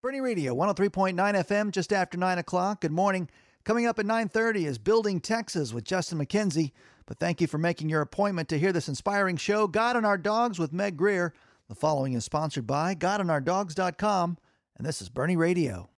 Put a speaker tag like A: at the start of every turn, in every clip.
A: Boerne Radio, 103.9 FM, just after 9 o'clock. Good morning. Coming up at 9.30 is Building Texas with Justin McKenzie. But thank you for making your appointment to hear this inspiring show, God and Our Dogs with Meg Grier. The following is sponsored by GodandOurDogs.com, and this is Boerne Radio.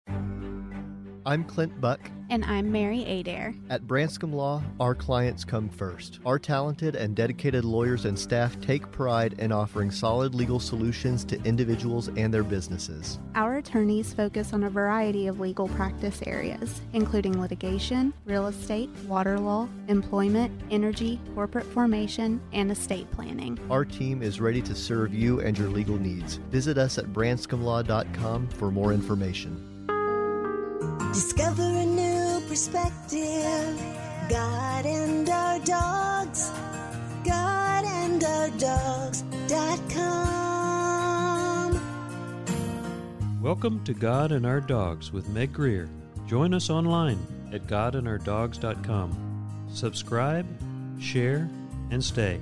B: I'm Clint Buck.
C: And I'm Mary Adair.
B: At Branscombe Law, our clients come first. Our talented and dedicated lawyers and staff take pride in offering solid legal solutions to individuals and their businesses.
C: Our attorneys focus on a variety of legal practice areas, including litigation, real estate, water law, employment, energy, corporate formation, and estate planning.
B: Our team is ready to serve you and your legal needs. Visit us at branscombelaw.com for more information.
D: Discover a new perspective. God and our dogs. God and our dogs.com.
E: Welcome to God and Our Dogs with Meg Grier. Join us online at godandourdogs.com. Subscribe, share, and stay.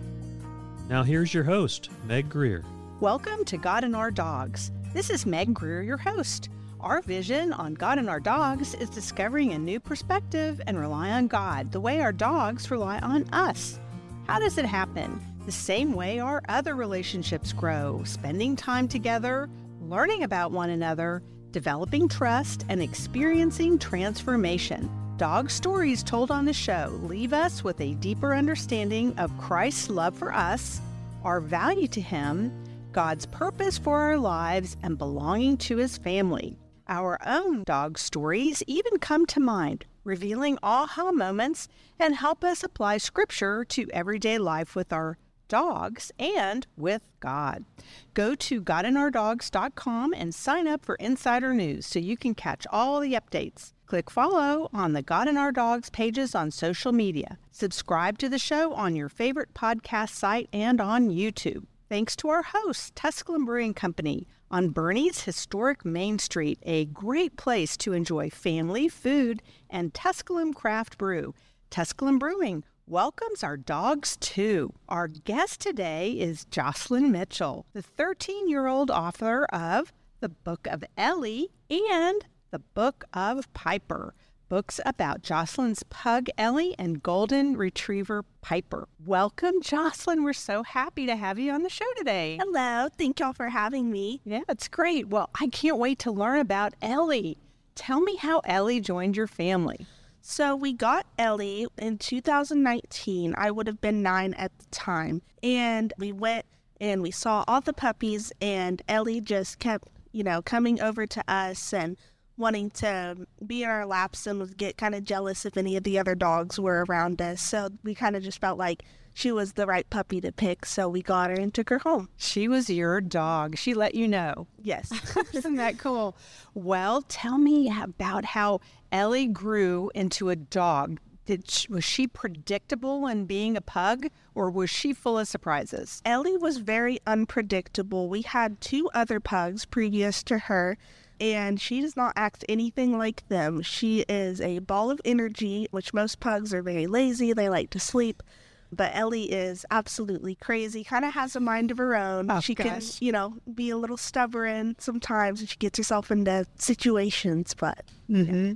E: Now here's your host, Meg Grier.
F: Welcome to God and Our Dogs. This is Meg Grier, your host. Our vision on God and our dogs is discovering a new perspective and rely on God the way our dogs rely on us. How does it happen? The same way our other relationships grow, spending time together, learning about one another, developing trust, and experiencing transformation. Dog stories told on the show leave us with a deeper understanding of Christ's love for us, our value to Him, God's purpose for our lives, and belonging to His family. Our own dog stories even come to mind, revealing aha moments and help us apply scripture to everyday life with our dogs and with God. Go to godandourdogs.com and sign up for insider news so you can catch all the updates. Click follow on the God and Our Dogs pages on social media. Subscribe to the show on your favorite podcast site and on YouTube. Thanks to our host, Tusculum Brewing Company on Boerne's historic Main Street, a great place to enjoy family, food, and Tusculum craft brew. Tusculum Brewing welcomes our dogs too. Our guest today is Jocelynn Mitchell, the 13 year old author of The Book of Ellie and The Book of Piper books about Jocelynn's pug Ellie and golden retriever Piper. Welcome, Jocelynn. We're so happy to have you on the show today.
G: Hello. Thank y'all for having me.
F: Yeah, it's great. Well, I can't wait to learn about Ellie. Tell me how Ellie joined your family.
G: So we got Ellie in 2019. I would have been nine at the time. And we went and we saw all the puppies, and Ellie just kept, you know, coming over to us and wanting to be in our laps and would get kind of jealous if any of the other dogs were around us. So we kind of just felt like she was the right puppy to pick. So we got her and took her home.
F: She was your dog. She let you know.
G: Yes.
F: Isn't that cool? Well, tell me about how Ellie grew into a dog. Did she, was she predictable in being a pug or was she full of surprises?
G: Ellie was very unpredictable. We had two other pugs previous to her and she does not act anything like them. She is a ball of energy, which most pugs are very lazy, they like to sleep. But Ellie is absolutely crazy, kind of has a mind of her own.
F: Oh,
G: she
F: gosh.
G: can, you know, be a little stubborn sometimes and she gets herself into situations, but
F: Mm-hmm.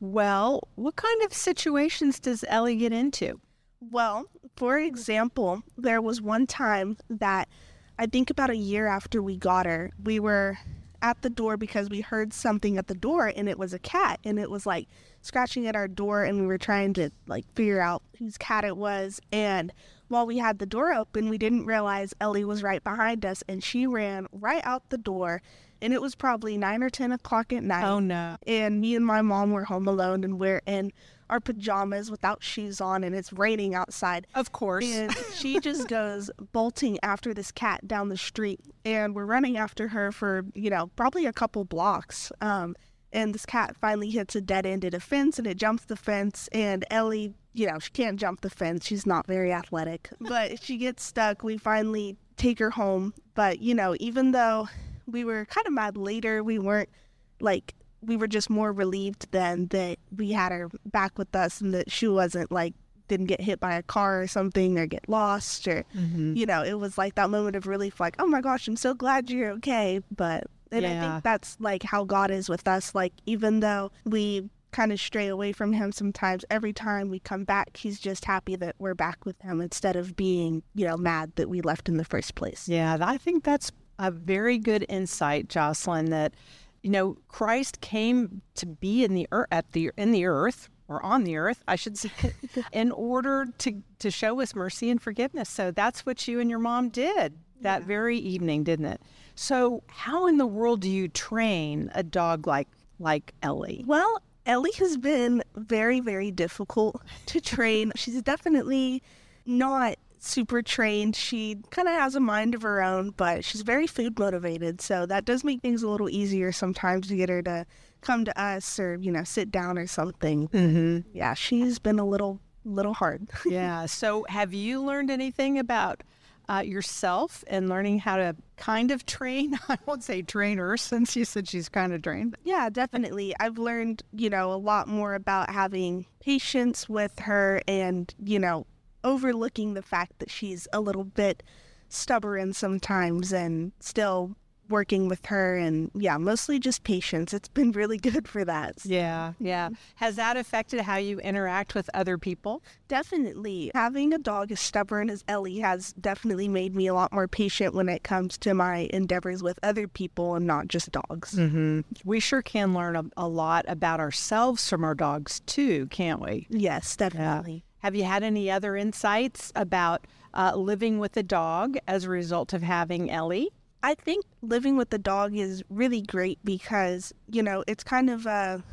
F: Well, what kind of situations does Ellie get into?
G: Well, for example, there was one time that I think about a year after we got her, we were at the door because we heard something at the door and it was a cat and it was like scratching at our door and we were trying to like figure out whose cat it was and while we had the door open we didn't realize Ellie was right behind us and she ran right out the door and it was probably nine or ten o'clock at night.
F: Oh, no.
G: and me and my mom were home alone and we're in our pajamas without shoes on and it's raining outside.
F: Of course.
G: and she just goes bolting after this cat down the street and we're running after her for you know probably a couple blocks. Um, and this cat finally hits a dead end at a fence and it jumps the fence and ellie you know she can't jump the fence. She's not very athletic. But she gets stuck. We finally take her home. But you know even though we were kind of mad later we weren't like we were just more relieved then that we had her back with us and that she wasn't like didn't get hit by a car or something or get lost or mm-hmm. you know it was like that moment of relief like oh my gosh i'm so glad you're okay but And I think that's like how God is with us. Like, even though we kind of stray away from Him sometimes, every time we come back, He's just happy that we're back with Him instead of being, you know, mad that we left in the first place.
F: Yeah, I think that's a very good insight, Jocelynn. That you know, Christ came to be in the earth at the in the earth or on the earth, I should say, in order to to show us mercy and forgiveness. So that's what you and your mom did that very evening, didn't it? So how in the world do you train a dog like like Ellie?
G: Well, Ellie has been very, very difficult to train. She's definitely not super trained. She kind of has a mind of her own, but she's very food motivated. So that does make things a little easier sometimes to get her to come to us or, you know, sit down or something.
F: Mm-hmm.
G: Yeah, she's been a little, little hard.
F: Yeah. So, have you learned anything about uh, yourself and learning how to kind of train? I won't say train her since you said she's kind of trained.
G: Yeah, definitely. I've learned, you know, a lot more about having patience with her and, you know, overlooking the fact that she's a little bit stubborn sometimes and still working with her and yeah, mostly just patience. It's been really good for that.
F: Yeah. Yeah. Has that affected how you interact with other people?
G: Definitely. Having a dog as stubborn as Ellie has definitely made me a lot more patient when it comes to my endeavors with other people and not just dogs.
F: Mm-hmm. We sure can learn a, a lot about ourselves from our dogs too, can't we?
G: Yes, definitely.
F: Have you had any other insights about uh, living with a dog as a result of having Ellie?
G: I think living with the dog is really great because, you know, it's kind of a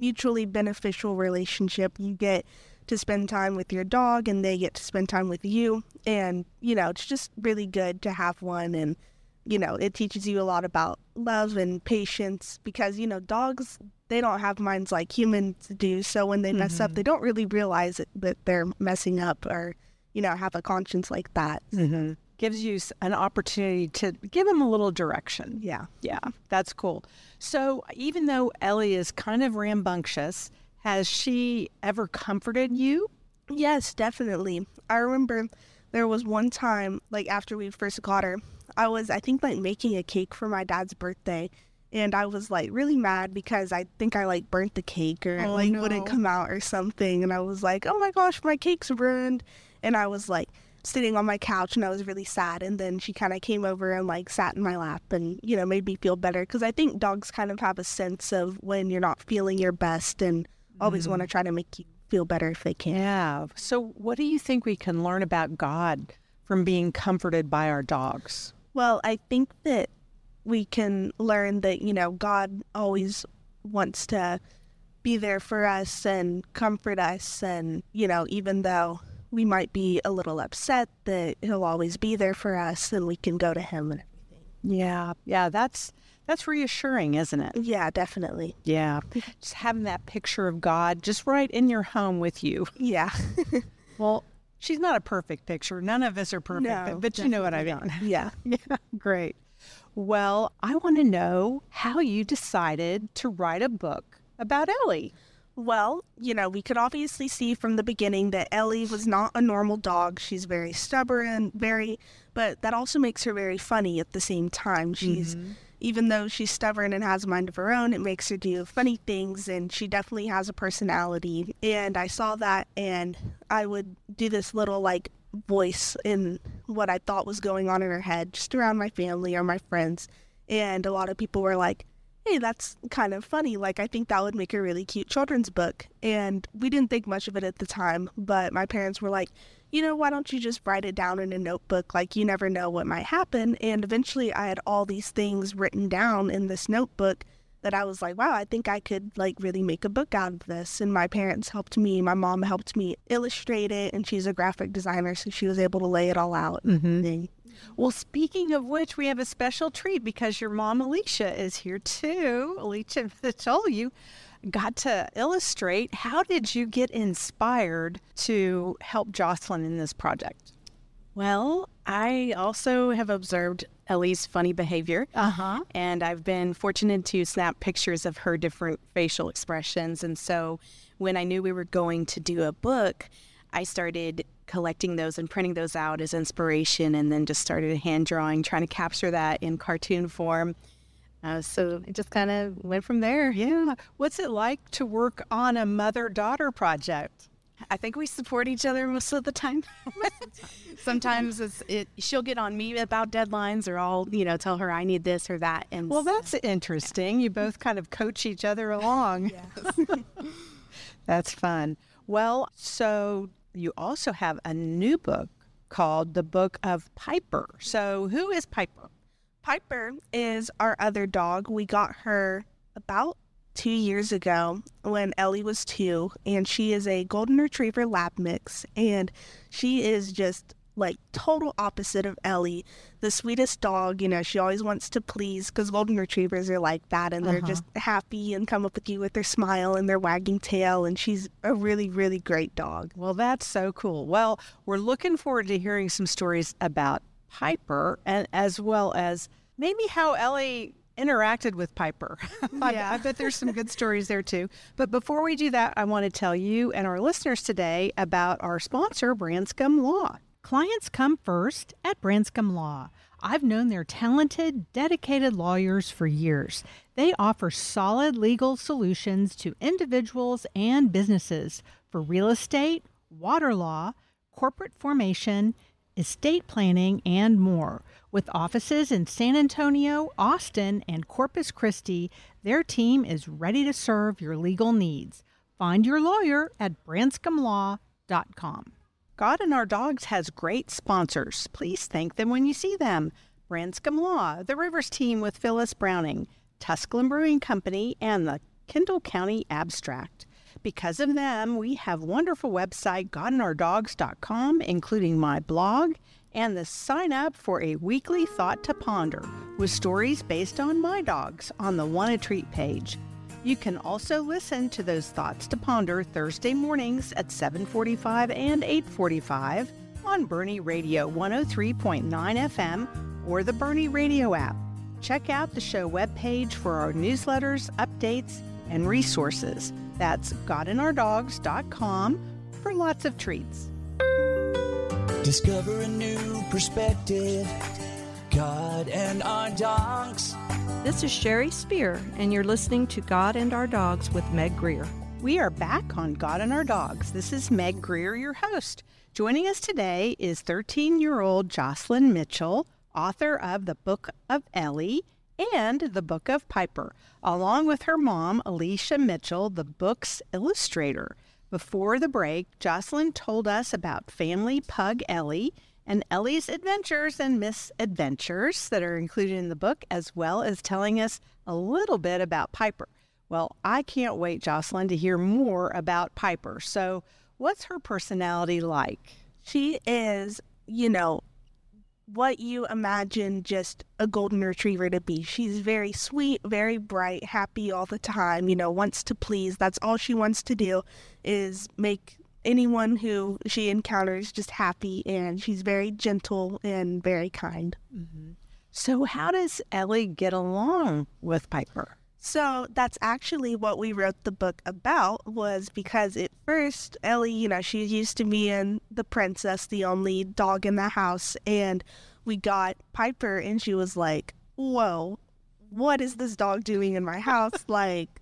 G: mutually beneficial relationship. You get to spend time with your dog and they get to spend time with you. And, you know, it's just really good to have one. And, you know, it teaches you a lot about love and patience because, you know, dogs, they don't have minds like humans do. So when they mess up, they don't really realize it, that they're messing up or, you know, have a conscience like that.
F: Mm-hmm. Gives you an opportunity to give them a little direction.
G: Yeah.
F: Yeah, that's cool. So even though Ellie is kind of rambunctious, has she ever comforted you?
G: Yes, definitely. I remember there was one time, like after we first got her, I was, I think, like making a cake for my dad's birthday. And I was like really mad because I think I like burnt the cake or
F: Oh,
G: like
F: no.
G: wouldn't come out or something. And I was like, oh my gosh, my cake's ruined. And I was like sitting on my couch and I was really sad. And then she kind of came over and like sat in my lap and, you know, made me feel better. Cause I think dogs kind of have a sense of when you're not feeling your best and always want to mm-hmm. try to make you feel better if they can.
F: Yeah. So what do you think we can learn about God from being comforted by our dogs?
G: Well, I think that we can learn that, you know, God always wants to be there for us and comfort us. And, you know, even though we might be a little upset, that He'll always be there for us and we can go to Him and everything.
F: Yeah. Yeah, that's that's reassuring, isn't it?
G: Yeah, definitely.
F: Yeah. Just having that picture of God just right in your home with you.
G: Yeah.
F: Well, she's not a perfect picture. None of us are perfect,
G: No,
F: but, but you know what I mean.
G: yeah.
F: Yeah, great. Well, I want to know how you decided to write a book about Ellie.
G: Well, you know, we could obviously see from the beginning that Ellie was not a normal dog. She's very stubborn, very, but that also makes her very funny at the same time. She's, mm-hmm. even though she's stubborn and has a mind of her own, it makes her do funny things, and she definitely has a personality. And I saw that, and I would do this little like voice in what I thought was going on in her head, just around my family or my friends. And a lot of people were like, hey, that's kind of funny. Like, I think that would make a really cute children's book. And we didn't think much of it at the time, but my parents were like, you know, why don't you just write it down in a notebook? Like, you never know what might happen. And eventually, I had all these things written down in this notebook that I was like, wow, I think I could like really make a book out of this. And my parents helped me. My mom helped me illustrate it, and she's a graphic designer, so she was able to lay it all out. Mm-hmm. and
F: Well, speaking of which, we have a special treat because your mom, Alicia, is here too. Alicia told you got to illustrate. How did you get inspired to help Jocelynn in this project?
H: Well, I also have observed Ellie's funny behavior.
F: Uh huh.
H: And I've been fortunate to snap pictures of her different facial expressions. And so when I knew we were going to do a book, I started collecting those and printing those out as inspiration and then just started hand drawing, trying to capture that in cartoon form. Uh, so it just kind of went from there.
F: Yeah. What's it like to work on a mother daughter project?
H: I think we support each other most of the time. Sometimes it's it she'll get on me about deadlines or I'll, you know, tell her I need this or that and
F: Well, that's interesting. You both kind of coach each other along. that's fun. Well, so you also have a new book called The Book of Piper. So, who is Piper?
G: Piper is our other dog. We got her about two years ago when Ellie was two, and she is a golden retriever lab mix, and she is just like total opposite of Ellie, the sweetest dog. You know, she always wants to please because golden retrievers are like that, and they're
F: Uh-huh.
G: just happy and come up with you with their smile and their wagging tail, and she's a really, really great dog.
F: Well, that's so cool. Well, we're looking forward to hearing some stories about Piper and as well as maybe how Ellie interacted with Piper. I-
G: Yeah.
F: I, bet there's some good stories there too. But before we do that, I want to tell you and our listeners today about our sponsor, Branscombe Law.
I: Clients come first at Branscombe Law. I've known their talented, dedicated lawyers for years. They offer solid legal solutions to individuals and businesses for real estate, water law, corporate formation, estate planning, and more. With offices in San Antonio, Austin, and Corpus Christi, their team is ready to serve your legal needs. Find your lawyer at branscombelaw.com.
F: God and Our Dogs has great sponsors. Please thank them when you see them. Branscombe Law, the Rivers team with Phyllis Browning, Tusculum Brewing Company, and the Kendall County Abstract. Because of them, we have wonderful website godandourdogs.com, including my blog and the sign up for a weekly thought to ponder with stories based on my dogs on the Want to Treat page. You can also listen to those thoughts to ponder Thursday mornings at 7:45 and 8:45 on Boerne Radio 103.9 FM or the Boerne Radio app. Check out the show webpage for our newsletters, updates, and resources. That's godandourdogs.com for lots of treats.
J: Discover a new perspective. God and our dogs.
K: This is Sherry Spear, and you're listening to God and Our Dogs with Meg Grier.
F: We are back on God and Our Dogs. This is Meg Grier, your host. Joining us today is 13 year old Jocelynn Mitchell, author of The Book of Ellie and The Book of Piper, along with her mom, Alicia Mitchell, the book's illustrator. Before the break, Jocelynn told us about family pug Ellie and Ellie's adventures and misadventures that are included in the book, as well as telling us a little bit about Piper. Well, I can't wait, Jocelynn, to hear more about Piper. So, what's her personality like?
G: She is, you know, what you imagine just a golden retriever to be. She's very sweet, very bright, happy all the time, you know, wants to please. That's all she wants to do is make anyone who she encounters just happy and she's very gentle and very kind. Mm-hmm.
F: So, how does Ellie get along with Piper?
G: So that's actually what we wrote the book about was because at first Ellie, you know, she used to being the princess, the only dog in the house, and we got Piper and she was like, Whoa, what is this dog doing in my house? like,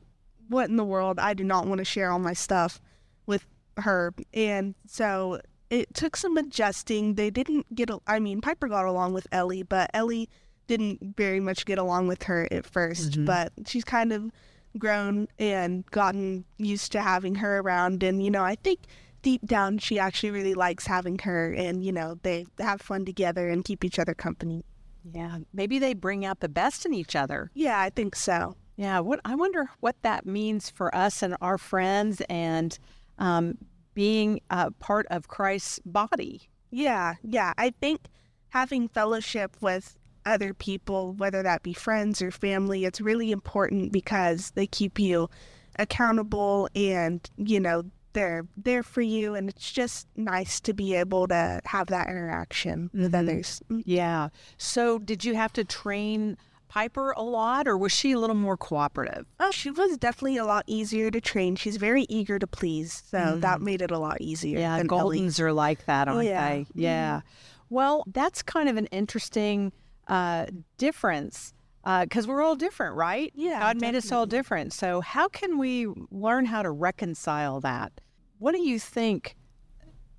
G: what in the world? I do not want to share all my stuff with her. And so it took some adjusting. They didn't get, a- I mean, Piper got along with Ellie, but Ellie didn't very much get along with her at 1st but she's kind of grown and gotten used to having her around. And, you know, I think deep down she actually really likes having her and, you know, they have fun together and keep each other company.
F: Yeah, maybe they bring out the best in each other.
G: Yeah, I think so.
F: Yeah, what I wonder what that means for us and our friends and um, being a part of Christ's body.
G: Yeah, yeah. I think having fellowship with other people, whether that be friends or family, it's really important because they keep you accountable and, you know, they're there for you. And it's just nice to be able to have that interaction with
F: Mhm.
G: others. Mm.
F: Yeah. So, did you have to train Piper a lot, or was she a little more cooperative?
G: Oh, she was definitely a lot easier to train. She's very eager to please. So that mm. made it a lot easier.
F: Yeah,
G: than Ellie.
F: Goldens are like that,
G: Oh,
F: aren't
G: yeah.
F: they? Mm-hmm. Yeah. Well, that's kind of an interesting uh, difference because we're all different, right?
G: Yeah,
F: God made us all different. So, how can we learn how to reconcile that? What do you think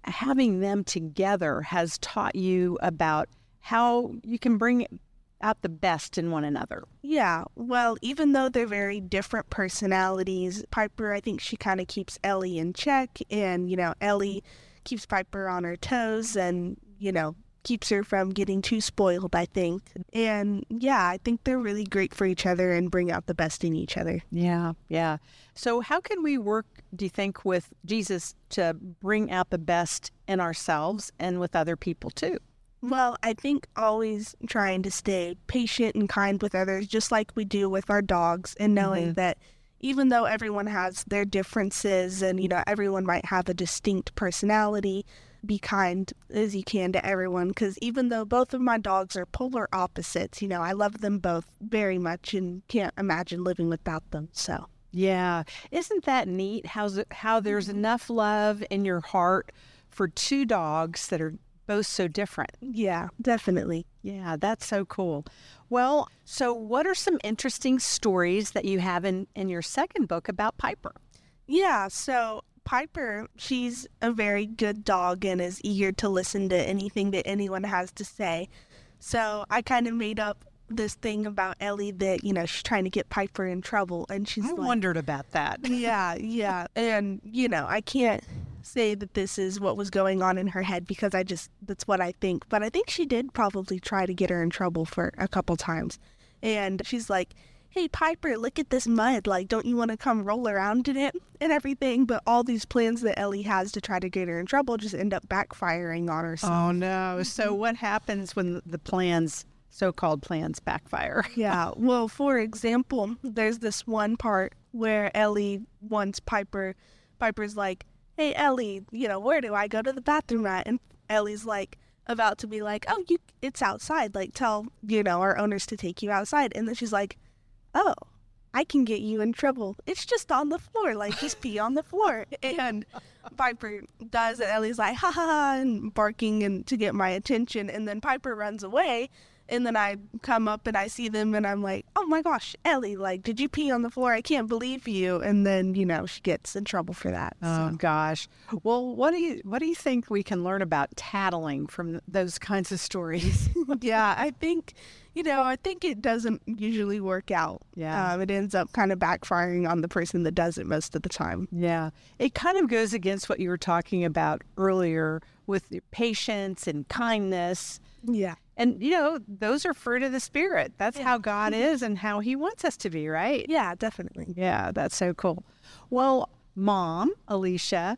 F: having them together has taught you about how you can bring out the best in one another?
G: Yeah, well, even though they're very different personalities, Piper, I think she kind of keeps Ellie in check, and, you know, Ellie keeps Piper on her toes and, you know, keeps her from getting too spoiled, I think. And yeah, I think they're really great for each other and bring out the best in each other.
F: Yeah, yeah. So, how can we work, do you think, with Jesus to bring out the best in ourselves and with other people too?
G: Well, I think always trying to stay patient and kind with others, just like we do with our dogs, and knowing
F: Mhm.
G: that even though everyone has their differences and, you know, everyone might have a distinct personality, be kind as you can to everyone. Because even though both of my dogs are polar opposites, you know, I love them both very much and can't imagine living without them. So,
F: Yeah. Isn't that neat how's it, how there's mm-hmm. enough love in your heart for two dogs that are both so different?
G: yeah, definitely.
F: Yeah, that's so cool. Well, so what are some interesting stories that you have in, in your second book about Piper?
G: Yeah, so Piper, she's a very good dog and is eager to listen to anything that anyone has to say. So I kind of made up this thing about Ellie that, you know, she's trying to get Piper in trouble. And she's
F: I
G: like,
F: wondered about that.
G: yeah, yeah. And, you know, I can't say that this is what was going on in her head because I just, that's what I think. But I think she did probably try to get her in trouble for a couple times. And she's like, hey, Piper, look at this mud. Like, don't you want to come roll around in it and everything? But all these plans that Ellie has to try to get her in trouble just end up backfiring on her.
F: Oh, no. So, mm-hmm. what happens when the plans, so called plans, backfire?
G: Yeah. Well, for example, there's this one part where Ellie wants Piper. Piper's like, "Hey, Ellie, you know where do I go to the bathroom at?" And Ellie's like, about to be like, "Oh, you, it's outside. Like, tell you know our owners to take you outside." And then she's like, "Oh." I can get you in trouble. It's just on the floor, like just pee on the floor. And Piper does, and Ellie's like, ha ha ha, and barking and to get my attention. And then Piper runs away. And then I come up and I see them and I'm like, oh my gosh, Ellie, like, did you pee on the floor? I can't believe you. And then, you know, she gets in trouble for that.
F: Oh gosh. Well, what do you what do you think we can learn about tattling from those kinds of stories?
G: yeah, I think, you know, I think it doesn't usually work out.
F: Yeah.
G: Um, it ends up kind of backfiring on the person that does it most of the time.
F: Yeah. It kind of goes against what you were talking about earlier with your patience and kindness.
G: Yeah.
F: And you know, those are fruit of the spirit. That's how God mm-hmm. is and how he wants us to be, right?
G: Yeah, definitely.
F: Yeah, that's so cool. Well, mom, Alicia,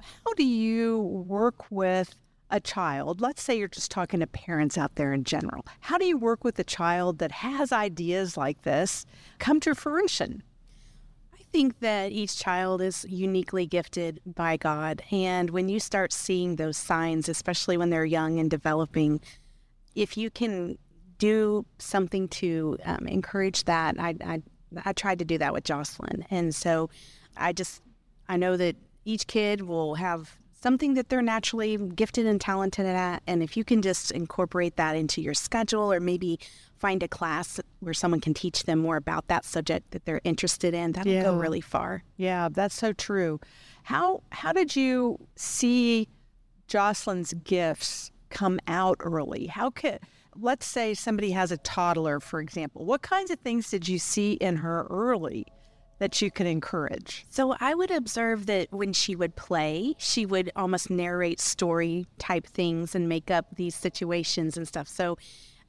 F: how do you work with a child? Let's say you're just talking to parents out there in general. How do you work with a child that has ideas like this come to fruition?
H: I think that each child is uniquely gifted by God. And when you start seeing those signs, especially when they're young and developing, if you can do something to um, encourage that, I, I, I tried to do that with Jocelynn. And so I just, I know that each kid will have something that they're naturally gifted and talented at. And if you can just incorporate that into your schedule or maybe find a class where someone can teach them more about that subject that they're interested in, that'll go really far.
F: Yeah, that's so true. How how did you see Jocelynn's gifts come out early? How could let's say somebody has a toddler, for example. What kinds of things did you see in her early that you could encourage?
H: So I would observe that when she would play, she would almost narrate story type things and make up these situations and stuff. So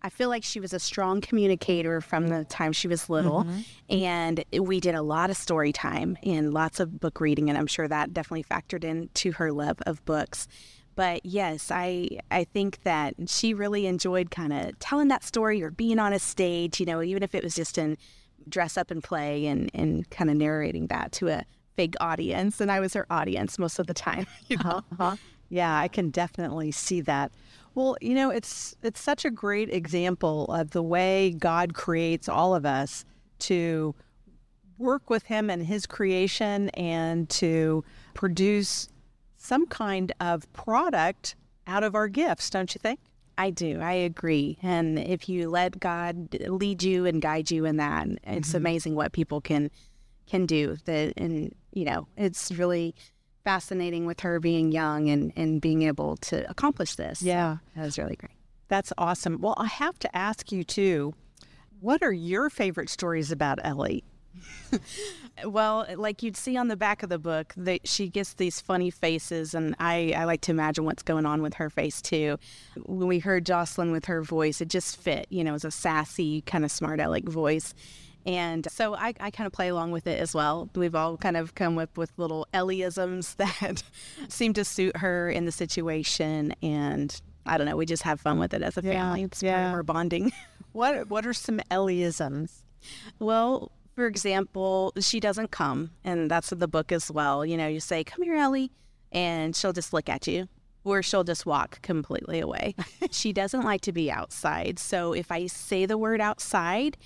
H: I feel like she was a strong communicator from the time she was little. Mm-hmm. And we did a lot of story time and lots of book reading. And I'm sure that definitely factored into her love of books. But yes, I I think that she really enjoyed kind of telling that story or being on a stage, you know, even if it was just in dress up and play and, and kind of narrating that to a big audience. And I was her audience most of the time. You know?
F: Uh-huh. Yeah, I can definitely see that. Well, you know, it's it's such a great example of the way God creates all of us to work with him and his creation and to produce some kind of product out of our gifts, don't you think?
H: I do. I agree. And if you let God lead you and guide you in that, it's
F: Mm-hmm.
H: amazing what people can can do. That and you know, it's really fascinating with her being young and and being able to accomplish this.
F: Yeah.
H: that was really great.
F: That's awesome. Well, I have to ask you too. What are your favorite stories about Ellie?
H: Well, like you'd see on the back of the book, that she gets these funny faces, and I, I like to imagine what's going on with her face too. When we heard Jocelynn with her voice, it just fit. You know, it was a sassy, kind of smart aleck voice. And so I, I kind of play along with it as well. We've all kind of come up with little Ellieisms that seem to suit her in the situation. And I don't know, we just have fun with it as a
F: Yeah,
H: family. It's part
F: yeah.
H: of our bonding.
F: What What are some Ellieisms?
H: Well, for example, she doesn't come, and that's in the book as well. You know, you say, Come here, Ellie, and she'll just look at you, or she'll just walk completely away. she doesn't like to be outside. So if I say the word outside,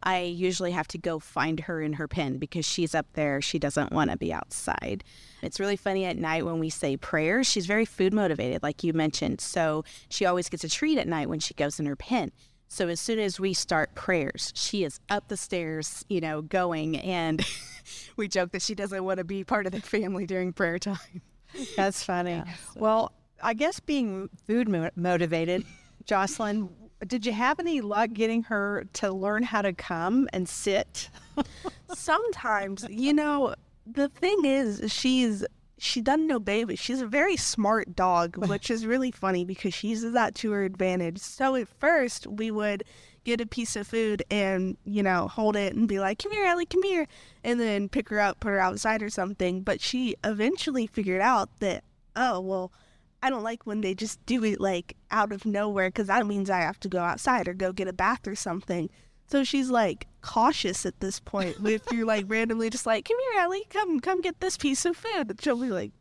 H: I usually have to go find her in her pen because she's up there. She doesn't want to be outside. It's really funny at night when we say prayers. She's very food motivated, like you mentioned. So she always gets a treat at night when she goes in her pen. So as soon as we start prayers, she is up the stairs, you know, going. And we joke that she doesn't want to be part of the family during prayer time.
F: That's funny. Well, I guess being food mo- motivated, Jocelynn, did you have any luck getting her to learn how to come and sit?
G: Sometimes, you know, the thing is, she's she doesn't know baby. She's a very smart dog, which is really funny because she uses that to her advantage. So at first, we would get a piece of food and you know hold it and be like, "Come here, Ellie, come here," and then pick her up, put her outside or something. But she eventually figured out that, oh well. I don't like when they just do it like out of nowhere because that means I have to go outside or go get a bath or something. So she's like cautious at this point. If you're like randomly just like, come here, Ellie, come come get this piece of food, and she'll be like,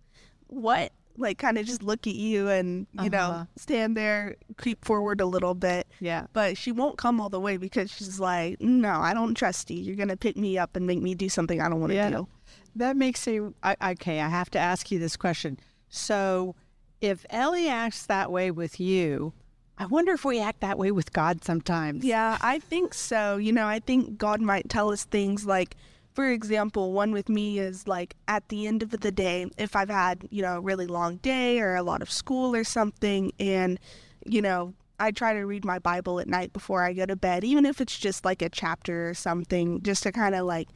G: what? Like kind of just look at you and you
F: Uh-huh.
G: know stand there, creep forward a little bit.
F: Yeah.
G: But she won't come all the way because she's like, no, I don't trust you. You're gonna pick me up and make me do something I don't want to
F: Yeah.
G: do.
F: That makes me I, okay. I have to ask you this question. So, if Ellie acts that way with you, I wonder if we act that way with God sometimes.
G: Yeah, I think so. You know, I think God might tell us things like, for example, one with me is like at the end of the day, if I've had, you know, a really long day or a lot of school or something, and, you know, I try to read my Bible at night before I go to bed, even if it's just like a chapter or something, just to kind of like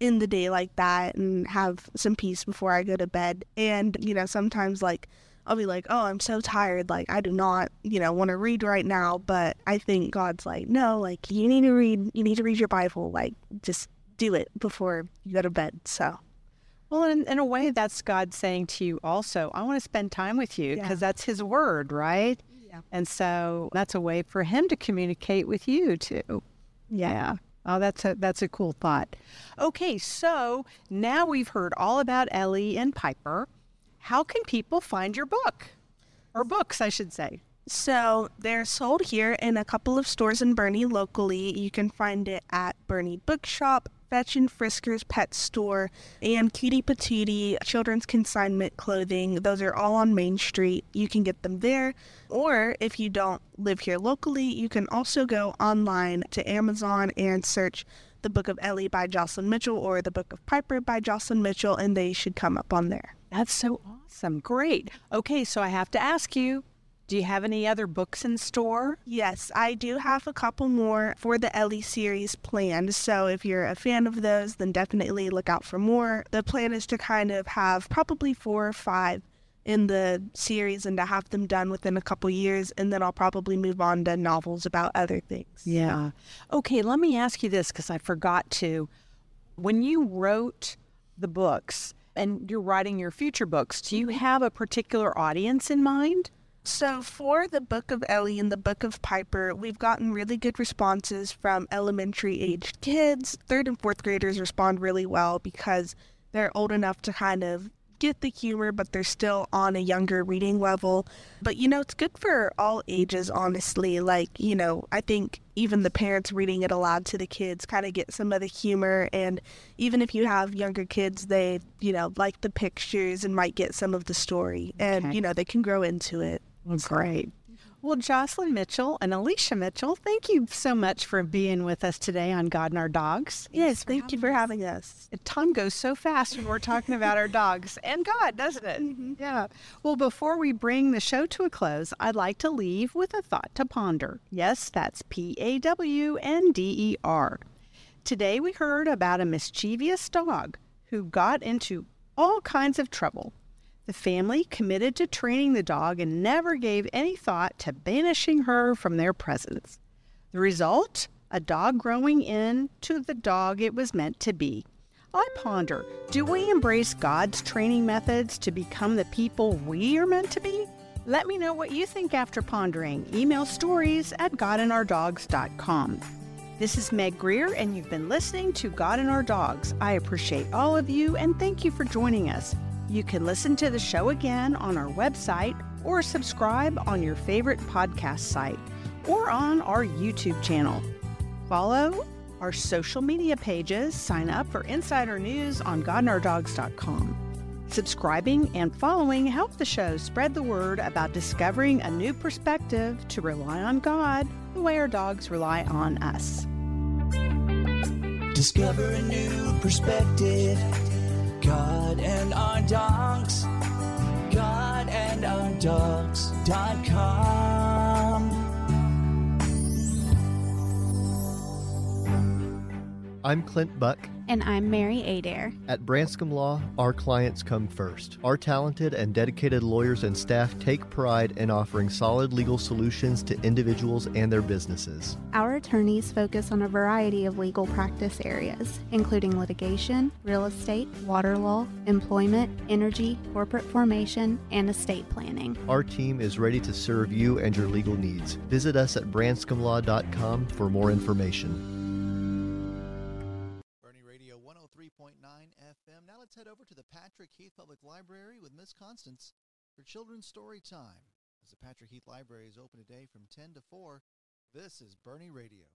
G: end the day like that and have some peace before I go to bed. And, you know, sometimes like I'll be like, oh, I'm so tired. Like, I do not, you know, want to read right now. But I think God's like, no, like, you need to read, you need to read your Bible. Like, just do it before you go to bed. So,
F: Well, in, in a way, that's God saying to you also, I want to spend time with you because
G: Yeah.
F: that's His word, right?
G: Yeah.
F: And so that's a way for Him to communicate with you too. Yeah. Oh, that's a that's a cool thought. Okay, so now we've heard all about Ellie and Piper. How can people find your book, or books, I should say?
G: So they're sold here in a couple of stores in Boerne locally. You can find it at Boerne Bookshop, Fetch and Frisker's Pet Store, and Cutie Patootie Children's Consignment Clothing. Those are all on Main Street. You can get them there. Or if you don't live here locally, you can also go online to Amazon and search the Book of Ellie by Jocelynn Mitchell or the Book of Piper by Jocelynn Mitchell, and they should come up on there.
F: That's so awesome. Great. Okay, so I have to ask you, do you have any other books in store?
G: Yes, I do have a couple more for the Ellie series planned. So if you're a fan of those, then definitely look out for more. The plan is to kind of have probably four or five in the series and to have them done within a couple years. And then I'll probably move on to novels about other things.
F: Yeah. Okay, let me ask you this because I forgot to. When you wrote the books and you're writing your future books, do you have a particular audience in mind?
G: So, for the Book of Ellie and the Book of Piper, we've gotten really good responses from elementary aged kids. Third and fourth graders respond really well because they're old enough to kind of get the humor, but they're still on a younger reading level. But you know, it's good for all ages, honestly. Like, you know, I think even the parents reading it aloud to the kids kind of get some of the humor. And even if you have younger kids, they, you know, like the pictures and might get some of the story. And,
F: Okay.
G: you know, they can grow into it.
F: Well, great. Well, Jocelynn Mitchell and Alicia Mitchell, thank you so much for being with us today on God and Our Dogs.
G: Yes, thank you for having us.
F: Time goes so fast when we're talking about our dogs and God, doesn't it?
G: Mm-hmm.
F: Yeah. Well, before we bring the show to a close, I'd like to leave with a thought to ponder. Yes, that's P A W N D E R. Today we heard about a mischievous dog who got into all kinds of trouble. The family committed to training the dog and never gave any thought to banishing her from their presence. The result? A dog growing into the dog it was meant to be. I ponder do we embrace God's training methods to become the people we are meant to be? Let me know what you think after pondering. Email stories at godandourdogs.com. This is Meg Grier, and you've been listening to God and Our Dogs. I appreciate all of you and thank you for joining us. You can listen to the show again on our website or subscribe on your favorite podcast site or on our YouTube channel. Follow our social media pages, sign up for insider news on godandourdogs.com. Subscribing and following help the show spread the word about discovering a new perspective to rely on God the way our dogs rely on us.
J: Discover a new perspective. God and our dogs. God and our dogs.com.
B: I'm Clint Buck.
C: And I'm Mary Adair.
B: At Branscombe Law, our clients come first. Our talented and dedicated lawyers and staff take pride in offering solid legal solutions to individuals and their businesses.
C: Our attorneys focus on a variety of legal practice areas, including litigation, real estate, water law, employment, energy, corporate formation, and estate planning.
B: Our team is ready to serve you and your legal needs. Visit us at branscombelaw.com for more information.
A: Head over to the Patrick Heath Public Library with Miss Constance for Children's Story Time. As the Patrick Heath Library is open today from 10 to 4, this is Boerne Radio.